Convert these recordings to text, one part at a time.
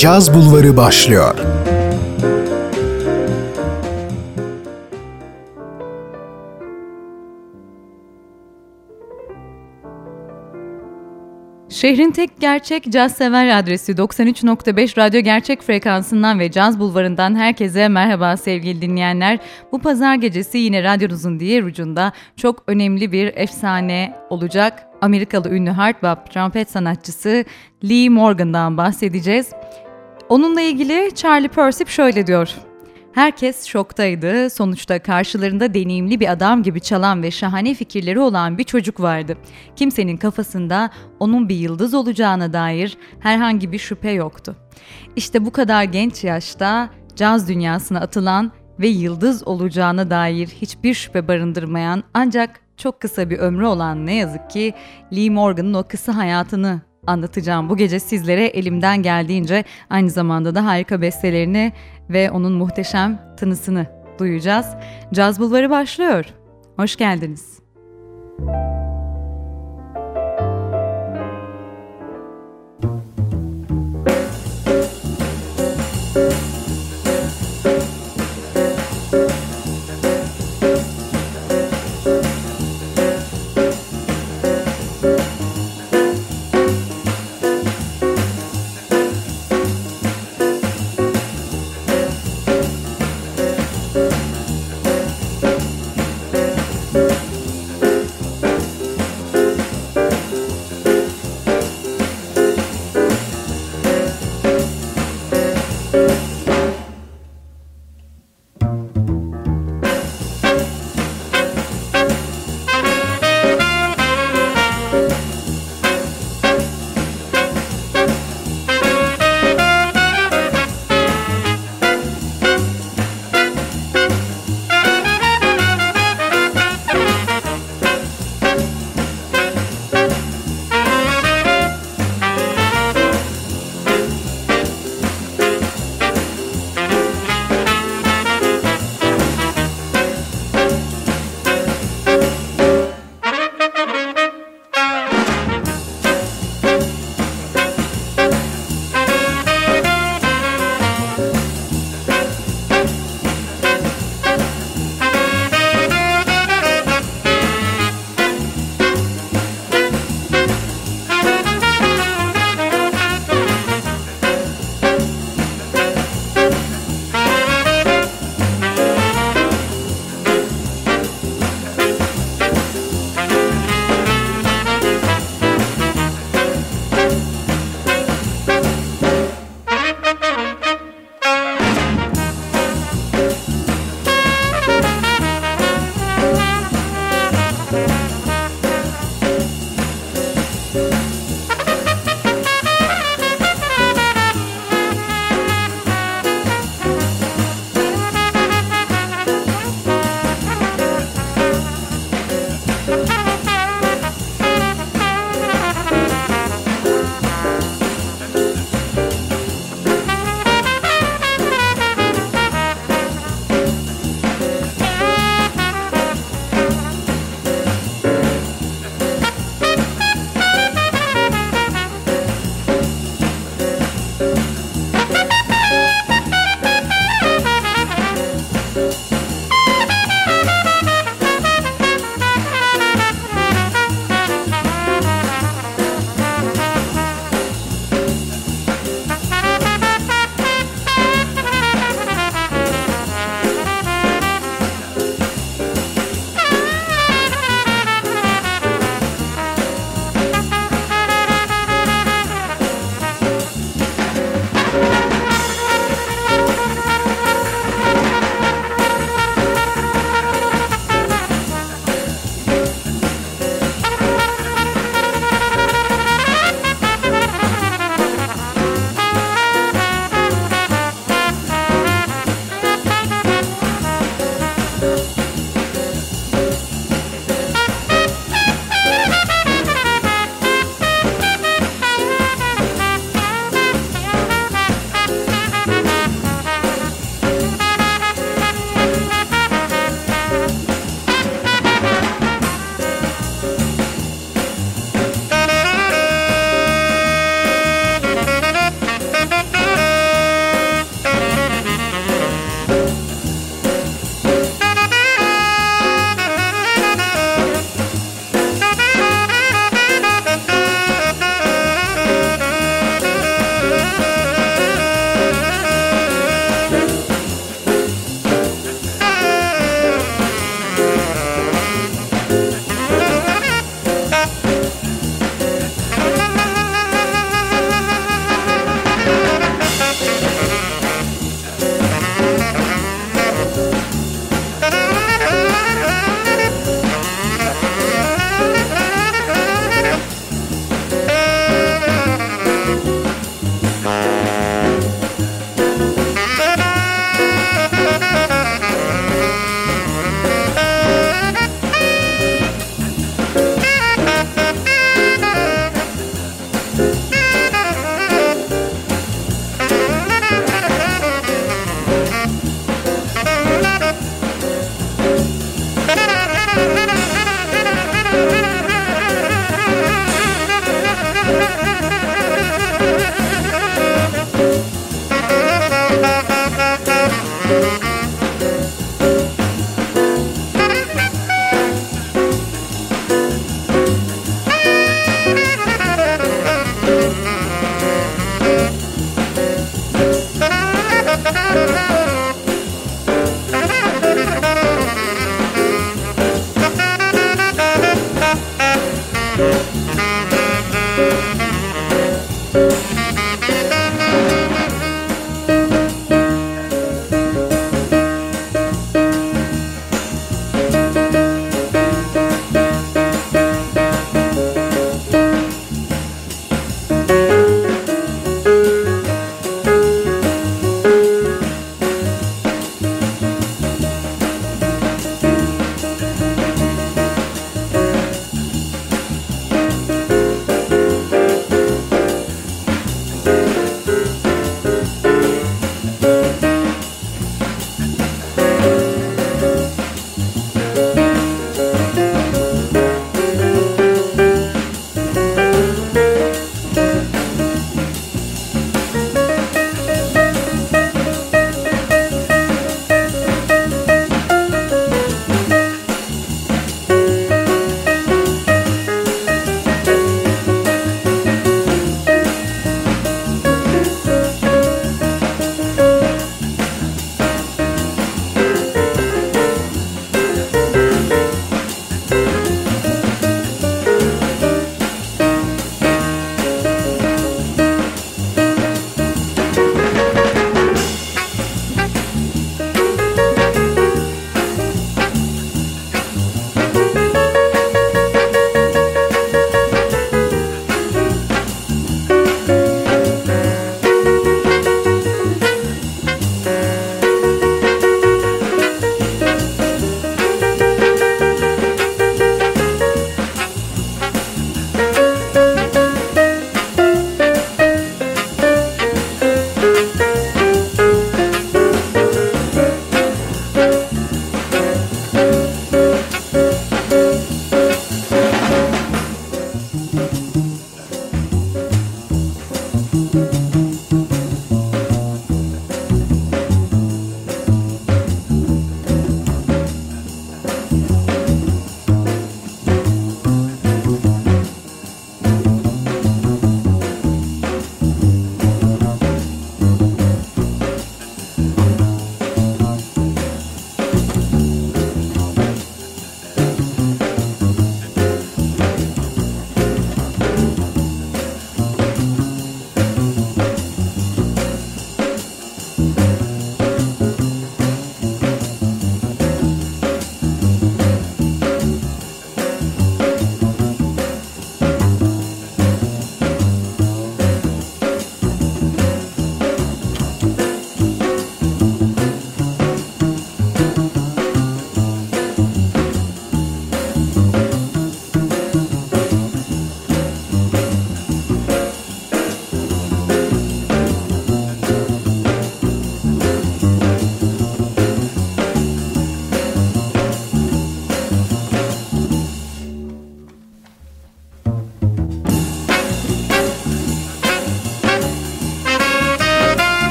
Caz Bulvarı başlıyor. Şehrin tek gerçek caz sever adresi 93.5 Radyo Gerçek frekansından ve Caz Bulvarı'ndan herkese merhaba sevgili dinleyenler. Bu pazar gecesi yine radyonuzun diğer ucunda çok önemli bir efsane olacak. Amerikalı ünlü hard bop trompet sanatçısı Lee Morgan'dan bahsedeceğiz. Onunla ilgili Charlie Persip şöyle diyor. Herkes şoktaydı. Sonuçta karşılarında deneyimli bir adam gibi çalan ve şahane fikirleri olan bir çocuk vardı. Kimsenin kafasında onun bir yıldız olacağına dair herhangi bir şüphe yoktu. İşte bu kadar genç yaşta caz dünyasına atılan ve yıldız olacağına dair hiçbir şüphe barındırmayan ancak çok kısa bir ömrü olan ne yazık ki Lee Morgan'ın o kısa hayatını anlatacağım bu gece sizlere elimden geldiğince aynı zamanda da harika bestelerini ve onun muhteşem tınısını duyacağız. Caz Bulvarı başlıyor. Hoş geldiniz.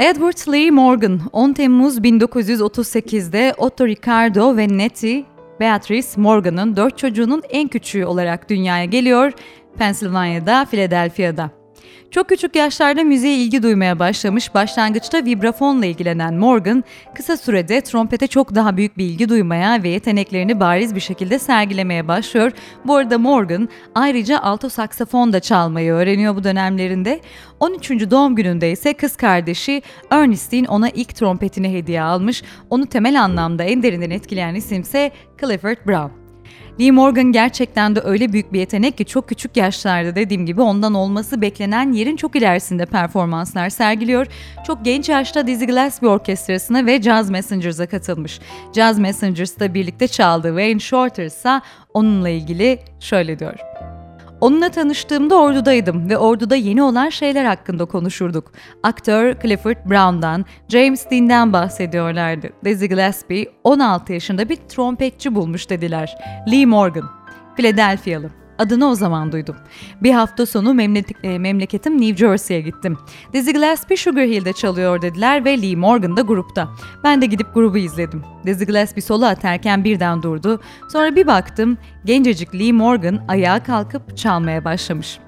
Edward Lee Morgan 10 Temmuz 1938'de Otto Ricardo ve Nettie Beatrice Morgan'ın dört çocuğunun en küçüğü olarak dünyaya geliyor, Pennsylvania'da, Philadelphia'da. Çok küçük yaşlarda müziğe ilgi duymaya başlamış, başlangıçta vibrafonla ilgilenen Morgan, kısa sürede trompete çok daha büyük bir ilgi duymaya ve yeteneklerini bariz bir şekilde sergilemeye başlıyor. Bu arada Morgan ayrıca alto saksafon da çalmayı öğreniyor bu dönemlerinde. 13. doğum gününde ise kız kardeşi Ernestine ona ilk trompetini hediye almış. Onu temel anlamda en derinden etkileyen isimse Clifford Brown. Lee Morgan gerçekten de öyle büyük bir yetenek ki çok küçük yaşlarda dediğim gibi ondan olması beklenen yerin çok ilerisinde performanslar sergiliyor. Çok genç yaşta Dizzy Gillespie Orkestrası'na ve Jazz Messengers'a katılmış. Jazz Messengers'ta birlikte çaldığı Wayne Shorter ise onunla ilgili şöyle diyor. Onunla tanıştığımda ordudaydım ve orduda yeni olan şeyler hakkında konuşurduk. Aktör Clifford Brown'dan, James Dean'den bahsediyorlardı. Dizzy Gillespie 16 yaşında bir trompetçi bulmuş dediler. Lee Morgan, Philadelphia'lı. Adını o zaman duydum. Bir hafta sonu memleket, memleketim New Jersey'ye gittim. Dizzy Gillespie Sugar Hill'de çalıyor dediler ve Lee Morgan da grupta. Ben de gidip grubu izledim. Dizzy Gillespie solo atarken birden durdu. Sonra bir baktım gencecik Lee Morgan ayağa kalkıp çalmaya başlamış.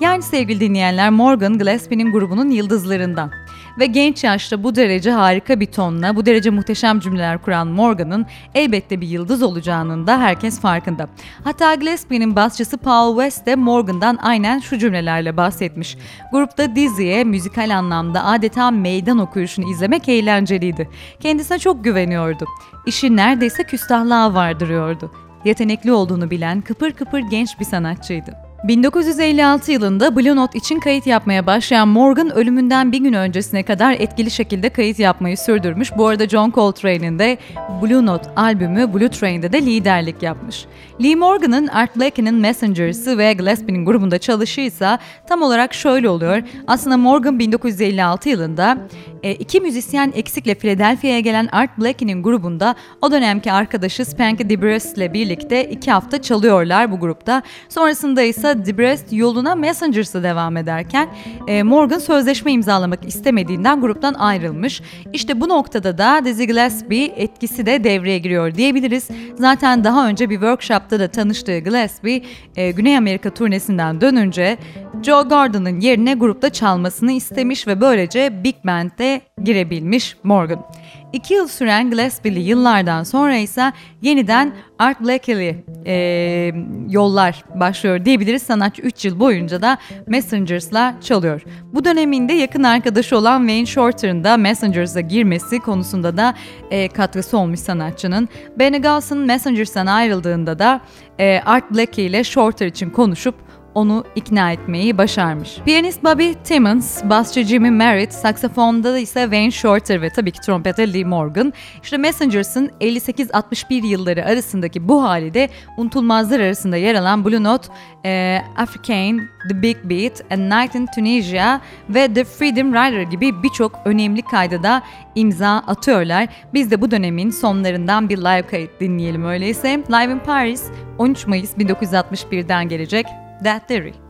Yani sevgili dinleyenler Morgan Gillespie'nin grubunun yıldızlarından. Ve genç yaşta bu derece harika bir tonla, bu derece muhteşem cümleler kuran Morgan'ın elbette bir yıldız olacağının da herkes farkında. Hatta Gillespie'nin basçısı Paul West de Morgan'dan aynen şu cümlelerle bahsetmiş. Grupta Dizzy'ye müzikal anlamda adeta meydan okuyuşunu izlemek eğlenceliydi. Kendisine çok güveniyordu. İşi neredeyse küstahlığa vardırıyordu. Yetenekli olduğunu bilen kıpır kıpır genç bir sanatçıydı. 1956 yılında Blue Note için kayıt yapmaya başlayan Morgan ölümünden bir gün öncesine kadar etkili şekilde kayıt yapmayı sürdürmüş. Bu arada John Coltrane'in de Blue Note albümü Blue Train'de de liderlik yapmış. Lee Morgan'ın Art Blakey'nin Messengers'ı ve Gillespie'nin grubunda çalışıysa tam olarak şöyle oluyor. Aslında Morgan 1956 yılında e, iki müzisyen eksikle Philadelphia'ya gelen Art Blakey'nin grubunda o dönemki arkadaşı Spanky DeBrest ile birlikte iki hafta çalıyorlar bu grupta. Sonrasında ise DeBrest yoluna Messengers'a devam ederken e, Morgan sözleşme imzalamak istemediğinden gruptan ayrılmış. İşte bu noktada da Dizzy Gillespie etkisi de devreye giriyor diyebiliriz. Zaten daha önce bir workshopta da tanıştığı Gillespie e, Güney Amerika turnesinden dönünce Joe Gordon'ın yerine grupta çalmasını istemiş ve böylece Big Band'de girebilmiş Morgan. İki yıl süren Gillespie'li yıllardan sonra ise yeniden Art Blakey'li e, yollar başlıyor diyebiliriz. Sanatçı 3 yıl boyunca da Messengers'la çalıyor. Bu döneminde yakın arkadaşı olan Wayne Shorter'ın da Messengers'a girmesi konusunda da e, katkısı olmuş sanatçının. Benny Golson Messengers'tan ayrıldığında da e, Art Blakey ile Shorter için konuşup onu ikna etmeyi başarmış. Piyanist Bobby Timmons, basçı Jimmy Merritt, saksafonda ise Wayne Shorter ve tabii ki trompete Lee Morgan. İşte Messengers'ın 58-61 yılları arasındaki bu hali de unutulmazlar arasında yer alan Blue Note, e, African, The Big Beat, A Night in Tunisia ve The Freedom Rider gibi birçok önemli kayda da imza atıyorlar. Biz de bu dönemin sonlarından bir live kayıt dinleyelim öyleyse. Live in Paris 13 Mayıs 1961'den gelecek that theory.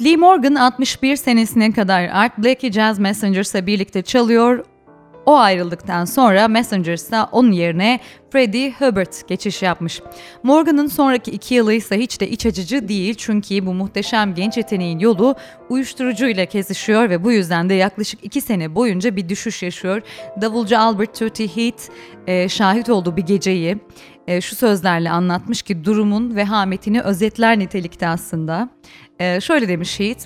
Lee Morgan 61 senesine kadar Art Blakey Jazz Messengers'la birlikte çalıyor. O ayrıldıktan sonra Messengers'ta onun yerine Freddie Hubbard geçiş yapmış. Morgan'ın sonraki iki yılı ise hiç de iç açıcı değil çünkü bu muhteşem genç yeteneğin yolu uyuşturucuyla kesişiyor ve bu yüzden de yaklaşık iki sene boyunca bir düşüş yaşıyor. Davulcu Albert Tutti Heath e, şahit olduğu bir geceyi e, şu sözlerle anlatmış ki durumun vehametini özetler nitelikte aslında. E, şöyle demiş Heath,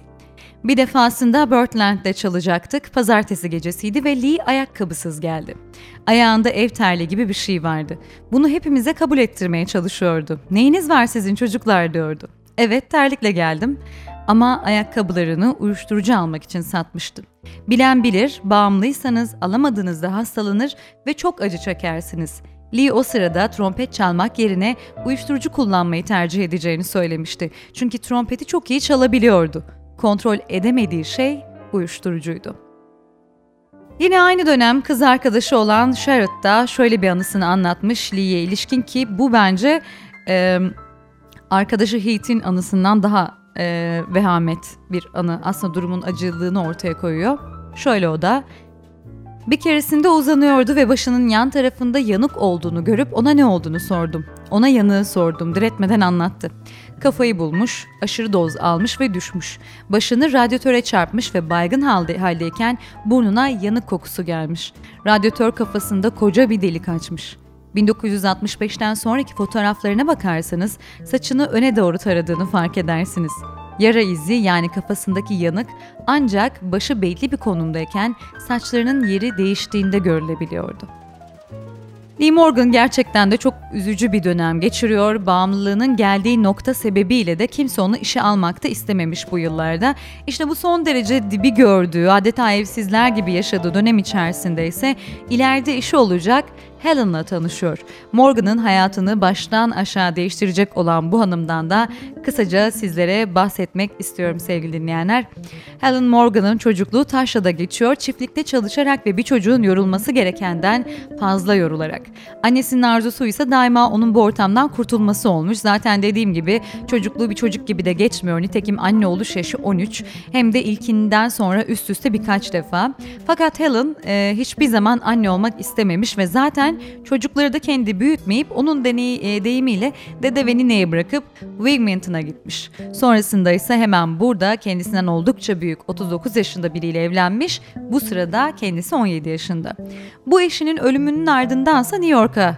bir defasında Birdland'de çalacaktık. Pazartesi gecesiydi ve Lee ayakkabısız geldi. Ayağında ev terli gibi bir şey vardı. Bunu hepimize kabul ettirmeye çalışıyordu. Neyiniz var sizin çocuklar diyordu. Evet terlikle geldim ama ayakkabılarını uyuşturucu almak için satmıştı. Bilen bilir, bağımlıysanız alamadığınızda hastalanır ve çok acı çekersiniz. Lee o sırada trompet çalmak yerine uyuşturucu kullanmayı tercih edeceğini söylemişti. Çünkü trompeti çok iyi çalabiliyordu kontrol edemediği şey uyuşturucuydu. Yine aynı dönem kız arkadaşı olan Sherrod da şöyle bir anısını anlatmış Lee'ye ilişkin ki bu bence e, arkadaşı Heath'in anısından daha e, vehamet bir anı. Aslında durumun acılığını ortaya koyuyor. Şöyle o da bir keresinde uzanıyordu ve başının yan tarafında yanık olduğunu görüp ona ne olduğunu sordum. Ona yanığı sordum, diretmeden anlattı. Kafayı bulmuş, aşırı doz almış ve düşmüş. Başını radyatöre çarpmış ve baygın halde, haldeyken burnuna yanık kokusu gelmiş. Radyatör kafasında koca bir delik açmış. 1965'ten sonraki fotoğraflarına bakarsanız saçını öne doğru taradığını fark edersiniz. Yara izi yani kafasındaki yanık ancak başı belli bir konumdayken saçlarının yeri değiştiğinde görülebiliyordu. Lee Morgan gerçekten de çok üzücü bir dönem geçiriyor. Bağımlılığının geldiği nokta sebebiyle de kimse onu işe almakta istememiş bu yıllarda. İşte bu son derece dibi gördüğü, adeta evsizler gibi yaşadığı dönem içerisinde ise ileride işi olacak Helen'la tanışıyor. Morgan'ın hayatını baştan aşağı değiştirecek olan bu hanımdan da kısaca sizlere bahsetmek istiyorum sevgili dinleyenler. Helen Morgan'ın çocukluğu Taşra'da geçiyor. Çiftlikte çalışarak ve bir çocuğun yorulması gerekenden fazla yorularak. Annesinin arzusu ise daima onun bu ortamdan kurtulması olmuş. Zaten dediğim gibi çocukluğu bir çocuk gibi de geçmiyor. Nitekim anne oluş yaşı 13. Hem de ilkinden sonra üst üste birkaç defa. Fakat Helen e, hiçbir zaman anne olmak istememiş ve zaten çocukları da kendi büyütmeyip onun deney, e, deyimiyle dede ve nineye bırakıp Wigminton'a gitmiş. Sonrasında ise hemen burada kendisinden oldukça büyük 39 yaşında biriyle evlenmiş. Bu sırada kendisi 17 yaşında. Bu eşinin ölümünün ardındansa New York'a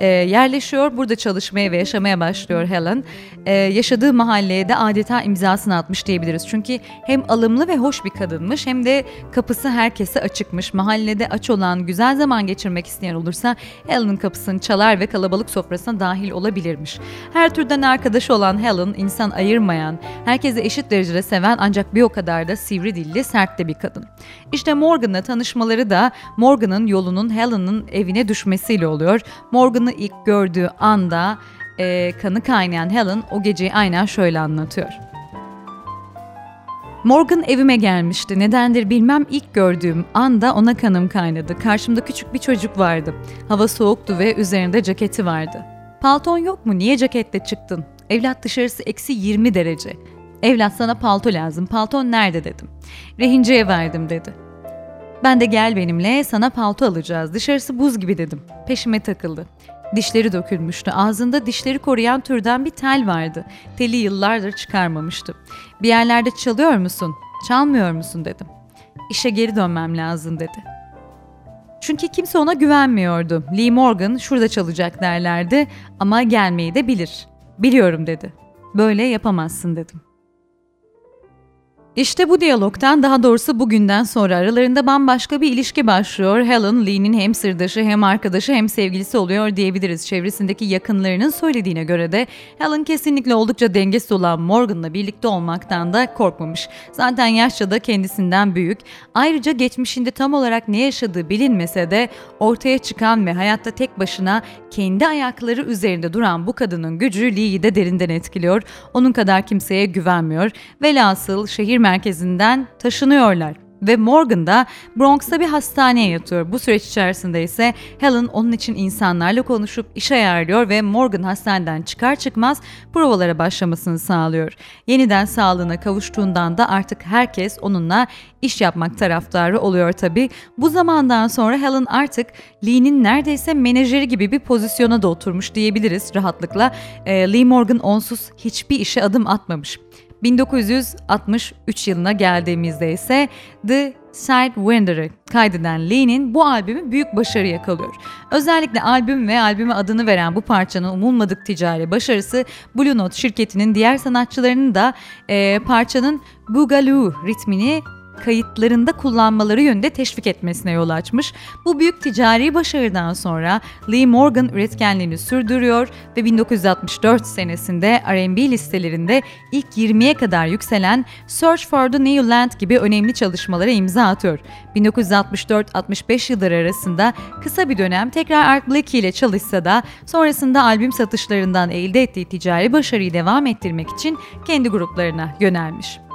e, yerleşiyor. Burada çalışmaya ve yaşamaya başlıyor Helen. E, yaşadığı mahalleye de adeta imzasını atmış diyebiliriz. Çünkü hem alımlı ve hoş bir kadınmış hem de kapısı herkese açıkmış. Mahallede aç olan, güzel zaman geçirmek isteyen olursa Helen'ın kapısını çalar ve kalabalık sofrasına dahil olabilirmiş. Her türden arkadaşı olan Helen, insan ayırmayan, herkese eşit derecede seven ancak bir o kadar da sivri dilli, sert de bir kadın. İşte Morgan'la tanışmaları da Morgan'ın yolunun Helen'ın evine düşmesiyle oluyor. Morgan'ı ilk gördüğü anda e, kanı kaynayan Helen o geceyi aynen şöyle anlatıyor. Morgan evime gelmişti. Nedendir bilmem ilk gördüğüm anda ona kanım kaynadı. Karşımda küçük bir çocuk vardı. Hava soğuktu ve üzerinde ceketi vardı. Palton yok mu? Niye ceketle çıktın? Evlat dışarısı eksi 20 derece. Evlat sana palto lazım. Palton nerede dedim. Rehinceye verdim dedi. Ben de gel benimle sana palto alacağız. Dışarısı buz gibi dedim. Peşime takıldı. Dişleri dökülmüştü. Ağzında dişleri koruyan türden bir tel vardı. Teli yıllardır çıkarmamıştı. Bir yerlerde çalıyor musun? Çalmıyor musun dedim. İşe geri dönmem lazım dedi. Çünkü kimse ona güvenmiyordu. Lee Morgan şurada çalacak derlerdi ama gelmeyi de bilir. Biliyorum dedi. Böyle yapamazsın dedim. İşte bu diyalogtan daha doğrusu bugünden sonra aralarında bambaşka bir ilişki başlıyor. Helen, Lee'nin hem sırdaşı hem arkadaşı hem sevgilisi oluyor diyebiliriz. Çevresindeki yakınlarının söylediğine göre de Helen kesinlikle oldukça dengesiz olan Morgan'la birlikte olmaktan da korkmamış. Zaten yaşça da kendisinden büyük. Ayrıca geçmişinde tam olarak ne yaşadığı bilinmese de ortaya çıkan ve hayatta tek başına kendi ayakları üzerinde duran bu kadının gücü Lee'yi de derinden etkiliyor. Onun kadar kimseye güvenmiyor. Velhasıl şehir merkezinden taşınıyorlar. ve Morgan da Bronx'ta bir hastaneye yatıyor. Bu süreç içerisinde ise Helen onun için insanlarla konuşup iş ayarlıyor ve Morgan hastaneden çıkar çıkmaz provalara başlamasını sağlıyor. Yeniden sağlığına kavuştuğundan da artık herkes onunla iş yapmak taraftarı oluyor tabi. Bu zamandan sonra Helen artık Lee'nin neredeyse menajeri gibi bir pozisyona da oturmuş diyebiliriz rahatlıkla. E, Lee Morgan onsuz hiçbir işe adım atmamış. 1963 yılına geldiğimizde ise The Sidewinder'ı kaydeden Lee'nin bu albümü büyük başarı yakalıyor. Özellikle albüm ve albüme adını veren bu parçanın umulmadık ticari başarısı Blue Note şirketinin diğer sanatçılarının da e, parçanın Boogaloo ritmini kayıtlarında kullanmaları yönünde teşvik etmesine yol açmış. Bu büyük ticari başarıdan sonra Lee Morgan üretkenliğini sürdürüyor ve 1964 senesinde R&B listelerinde ilk 20'ye kadar yükselen Search for the New Land gibi önemli çalışmalara imza atıyor. 1964-65 yılları arasında kısa bir dönem tekrar Art Blakey ile çalışsa da sonrasında albüm satışlarından elde ettiği ticari başarıyı devam ettirmek için kendi gruplarına yönelmiş.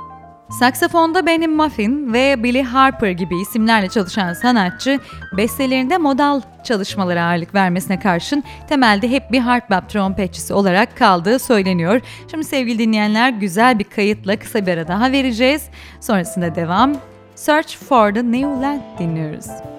Saksafonda Benny Muffin ve Billy Harper gibi isimlerle çalışan sanatçı bestelerinde modal çalışmalara ağırlık vermesine karşın temelde hep bir hard bop trompetçisi olarak kaldığı söyleniyor. Şimdi sevgili dinleyenler güzel bir kayıtla kısa bir ara daha vereceğiz. Sonrasında devam. Search for the New Land dinliyoruz.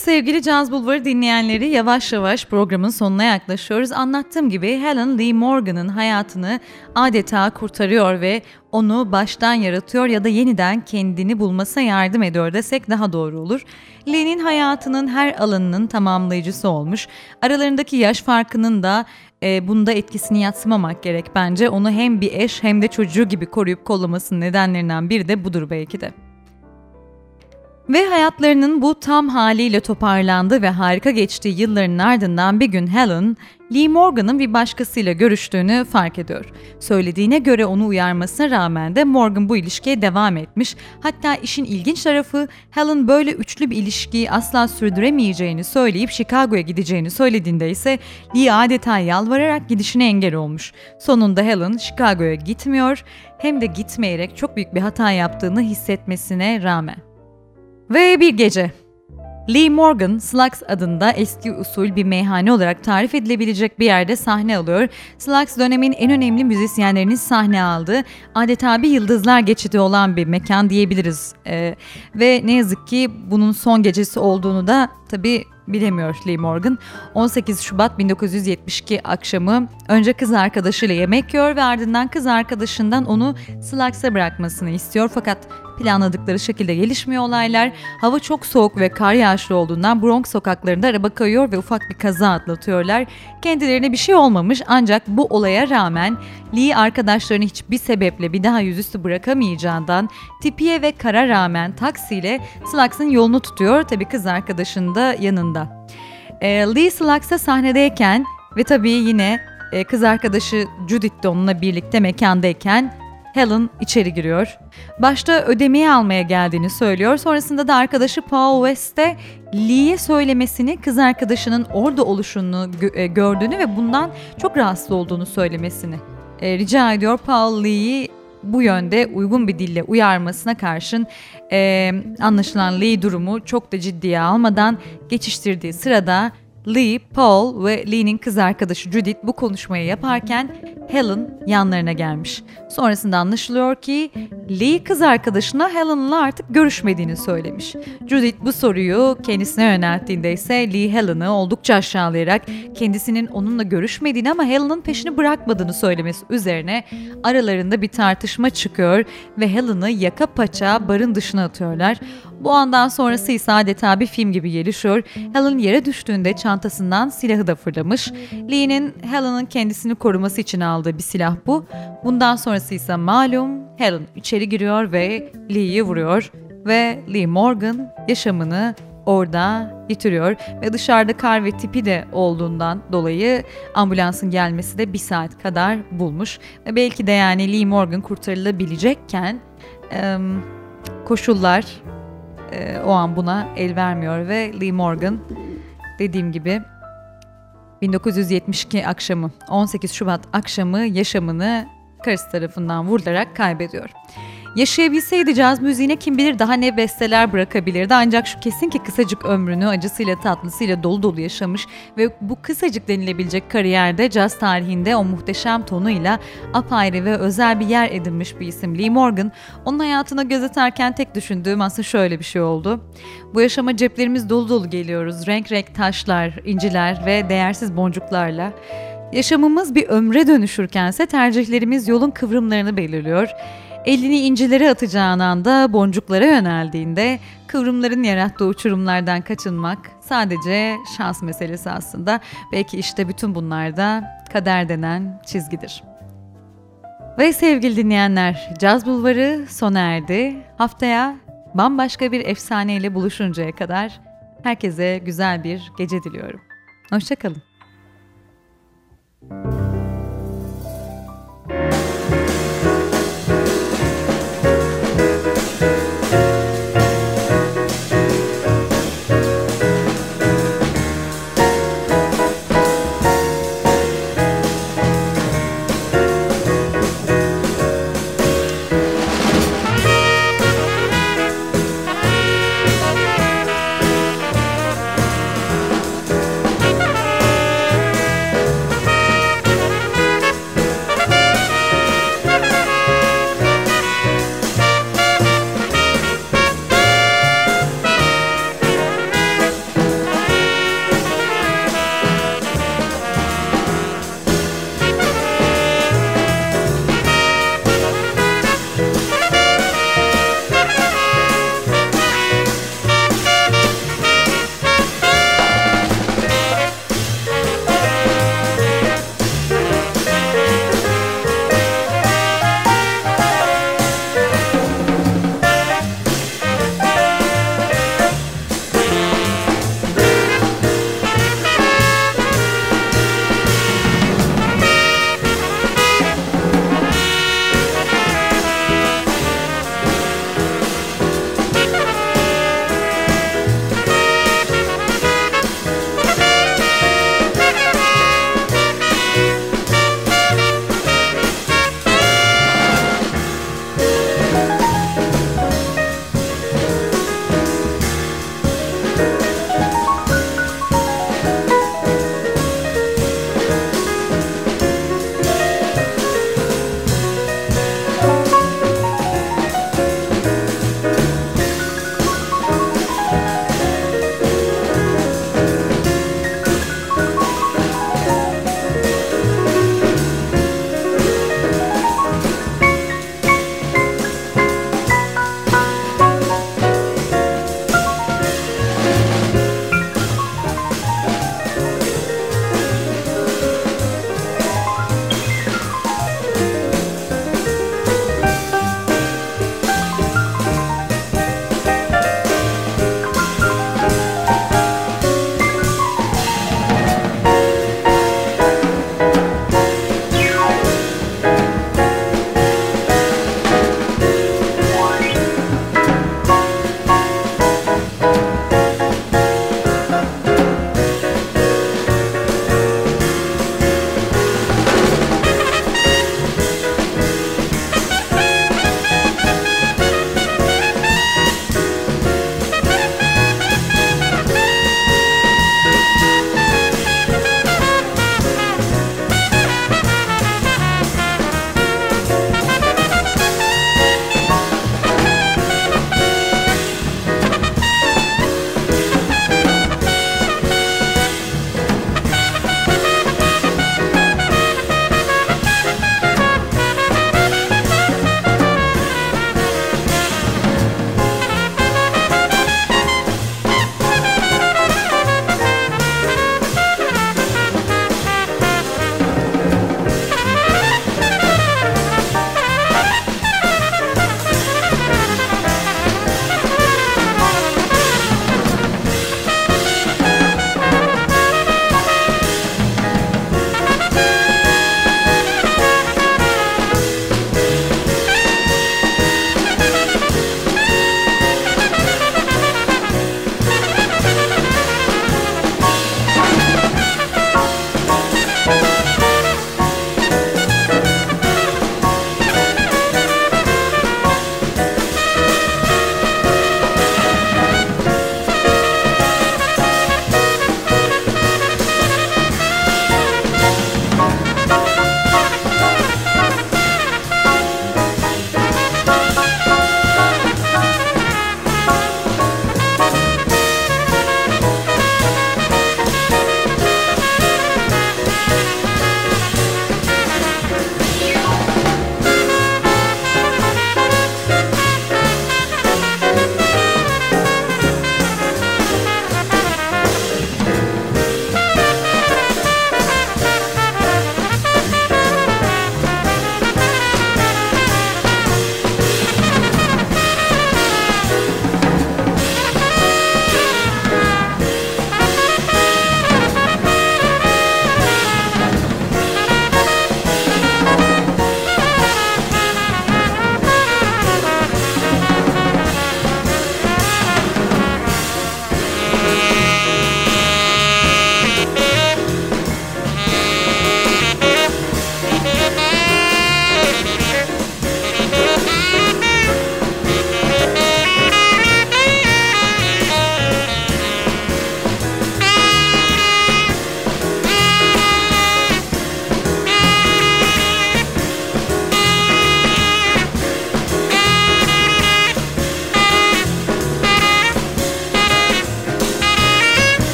Sevgili Caz Bulvarı dinleyenleri yavaş yavaş programın sonuna yaklaşıyoruz. Anlattığım gibi Helen Lee Morgan'ın hayatını adeta kurtarıyor ve onu baştan yaratıyor ya da yeniden kendini bulmasına yardım ediyor desek daha doğru olur. Lee'nin hayatının her alanının tamamlayıcısı olmuş. Aralarındaki yaş farkının da e, bunda etkisini yatsımamak gerek bence. Onu hem bir eş hem de çocuğu gibi koruyup kollamasının nedenlerinden biri de budur belki de. Ve hayatlarının bu tam haliyle toparlandı ve harika geçtiği yılların ardından bir gün Helen, Lee Morgan'ın bir başkasıyla görüştüğünü fark ediyor. Söylediğine göre onu uyarmasına rağmen de Morgan bu ilişkiye devam etmiş. Hatta işin ilginç tarafı Helen böyle üçlü bir ilişkiyi asla sürdüremeyeceğini söyleyip Chicago'ya gideceğini söylediğinde ise Lee adeta yalvararak gidişine engel olmuş. Sonunda Helen Chicago'ya gitmiyor hem de gitmeyerek çok büyük bir hata yaptığını hissetmesine rağmen. Ve bir gece. Lee Morgan, Slugs adında eski usul bir meyhane olarak tarif edilebilecek bir yerde sahne alıyor. Slugs dönemin en önemli müzisyenlerinin sahne aldığı adeta bir yıldızlar geçidi olan bir mekan diyebiliriz. Ee, ve ne yazık ki bunun son gecesi olduğunu da tabii bilemiyor Lee Morgan. 18 Şubat 1972 akşamı önce kız arkadaşıyla yemek yiyor ve ardından kız arkadaşından onu Slugs'a bırakmasını istiyor. Fakat planladıkları şekilde gelişmiyor olaylar. Hava çok soğuk ve kar yağışlı olduğundan Bronx sokaklarında araba kayıyor ve ufak bir kaza atlatıyorlar. Kendilerine bir şey olmamış ancak bu olaya rağmen Lee arkadaşlarını hiçbir sebeple bir daha yüzüstü bırakamayacağından tipiye ve kara rağmen taksiyle Slugs'ın yolunu tutuyor. Tabi kız arkadaşın da yanında. E, Lee Slugs'a sahnedeyken ve tabii yine e, kız arkadaşı Judith de onunla birlikte mekandayken Helen içeri giriyor. Başta ödemeyi almaya geldiğini söylüyor. Sonrasında da arkadaşı Paul West'e Lee'ye söylemesini, kız arkadaşının orada oluşunu e, gördüğünü ve bundan çok rahatsız olduğunu söylemesini e, rica ediyor. Paul Lee'yi bu yönde uygun bir dille uyarmasına karşın e, anlaşılan Lee durumu çok da ciddiye almadan geçiştirdiği sırada Lee, Paul ve Lee'nin kız arkadaşı Judith bu konuşmayı yaparken Helen yanlarına gelmiş. Sonrasında anlaşılıyor ki Lee kız arkadaşına Helen'la artık görüşmediğini söylemiş. Judith bu soruyu kendisine yönelttiğinde ise Lee Helen'ı oldukça aşağılayarak kendisinin onunla görüşmediğini ama Helen'ın peşini bırakmadığını söylemesi üzerine aralarında bir tartışma çıkıyor ve Helen'ı yaka paça barın dışına atıyorlar. Bu andan sonrası ise adeta bir film gibi gelişiyor. Helen yere düştüğünde çantasından silahı da fırlamış. Lee'nin Helen'ın kendisini koruması için aldığı bir silah bu. Bundan sonrası ise malum Helen içeri giriyor ve Lee'yi vuruyor ve Lee Morgan yaşamını orada yitiriyor ve dışarıda kar ve tipi de olduğundan dolayı ambulansın gelmesi de bir saat kadar bulmuş ve belki de yani Lee Morgan kurtarılabilecekken koşullar e, o an buna el vermiyor ve Lee Morgan dediğim gibi 1972 akşamı 18 Şubat akşamı yaşamını karısı tarafından vurularak kaybediyor. Yaşayabilseydi caz müziğine kim bilir daha ne besteler bırakabilirdi ancak şu kesin ki kısacık ömrünü acısıyla tatlısıyla dolu dolu yaşamış ve bu kısacık denilebilecek kariyerde caz tarihinde o muhteşem tonuyla apayrı ve özel bir yer edinmiş bir isim Lee Morgan. Onun hayatına göz atarken tek düşündüğüm aslında şöyle bir şey oldu. Bu yaşama ceplerimiz dolu dolu geliyoruz. Renk renk taşlar, inciler ve değersiz boncuklarla. Yaşamımız bir ömre dönüşürkense tercihlerimiz yolun kıvrımlarını belirliyor. Elini incilere atacağın anda boncuklara yöneldiğinde kıvrımların yarattığı uçurumlardan kaçınmak sadece şans meselesi aslında. Belki işte bütün bunlar da kader denen çizgidir. Ve sevgili dinleyenler, Caz Bulvarı sona erdi. Haftaya bambaşka bir efsaneyle buluşuncaya kadar herkese güzel bir gece diliyorum. Hoşçakalın.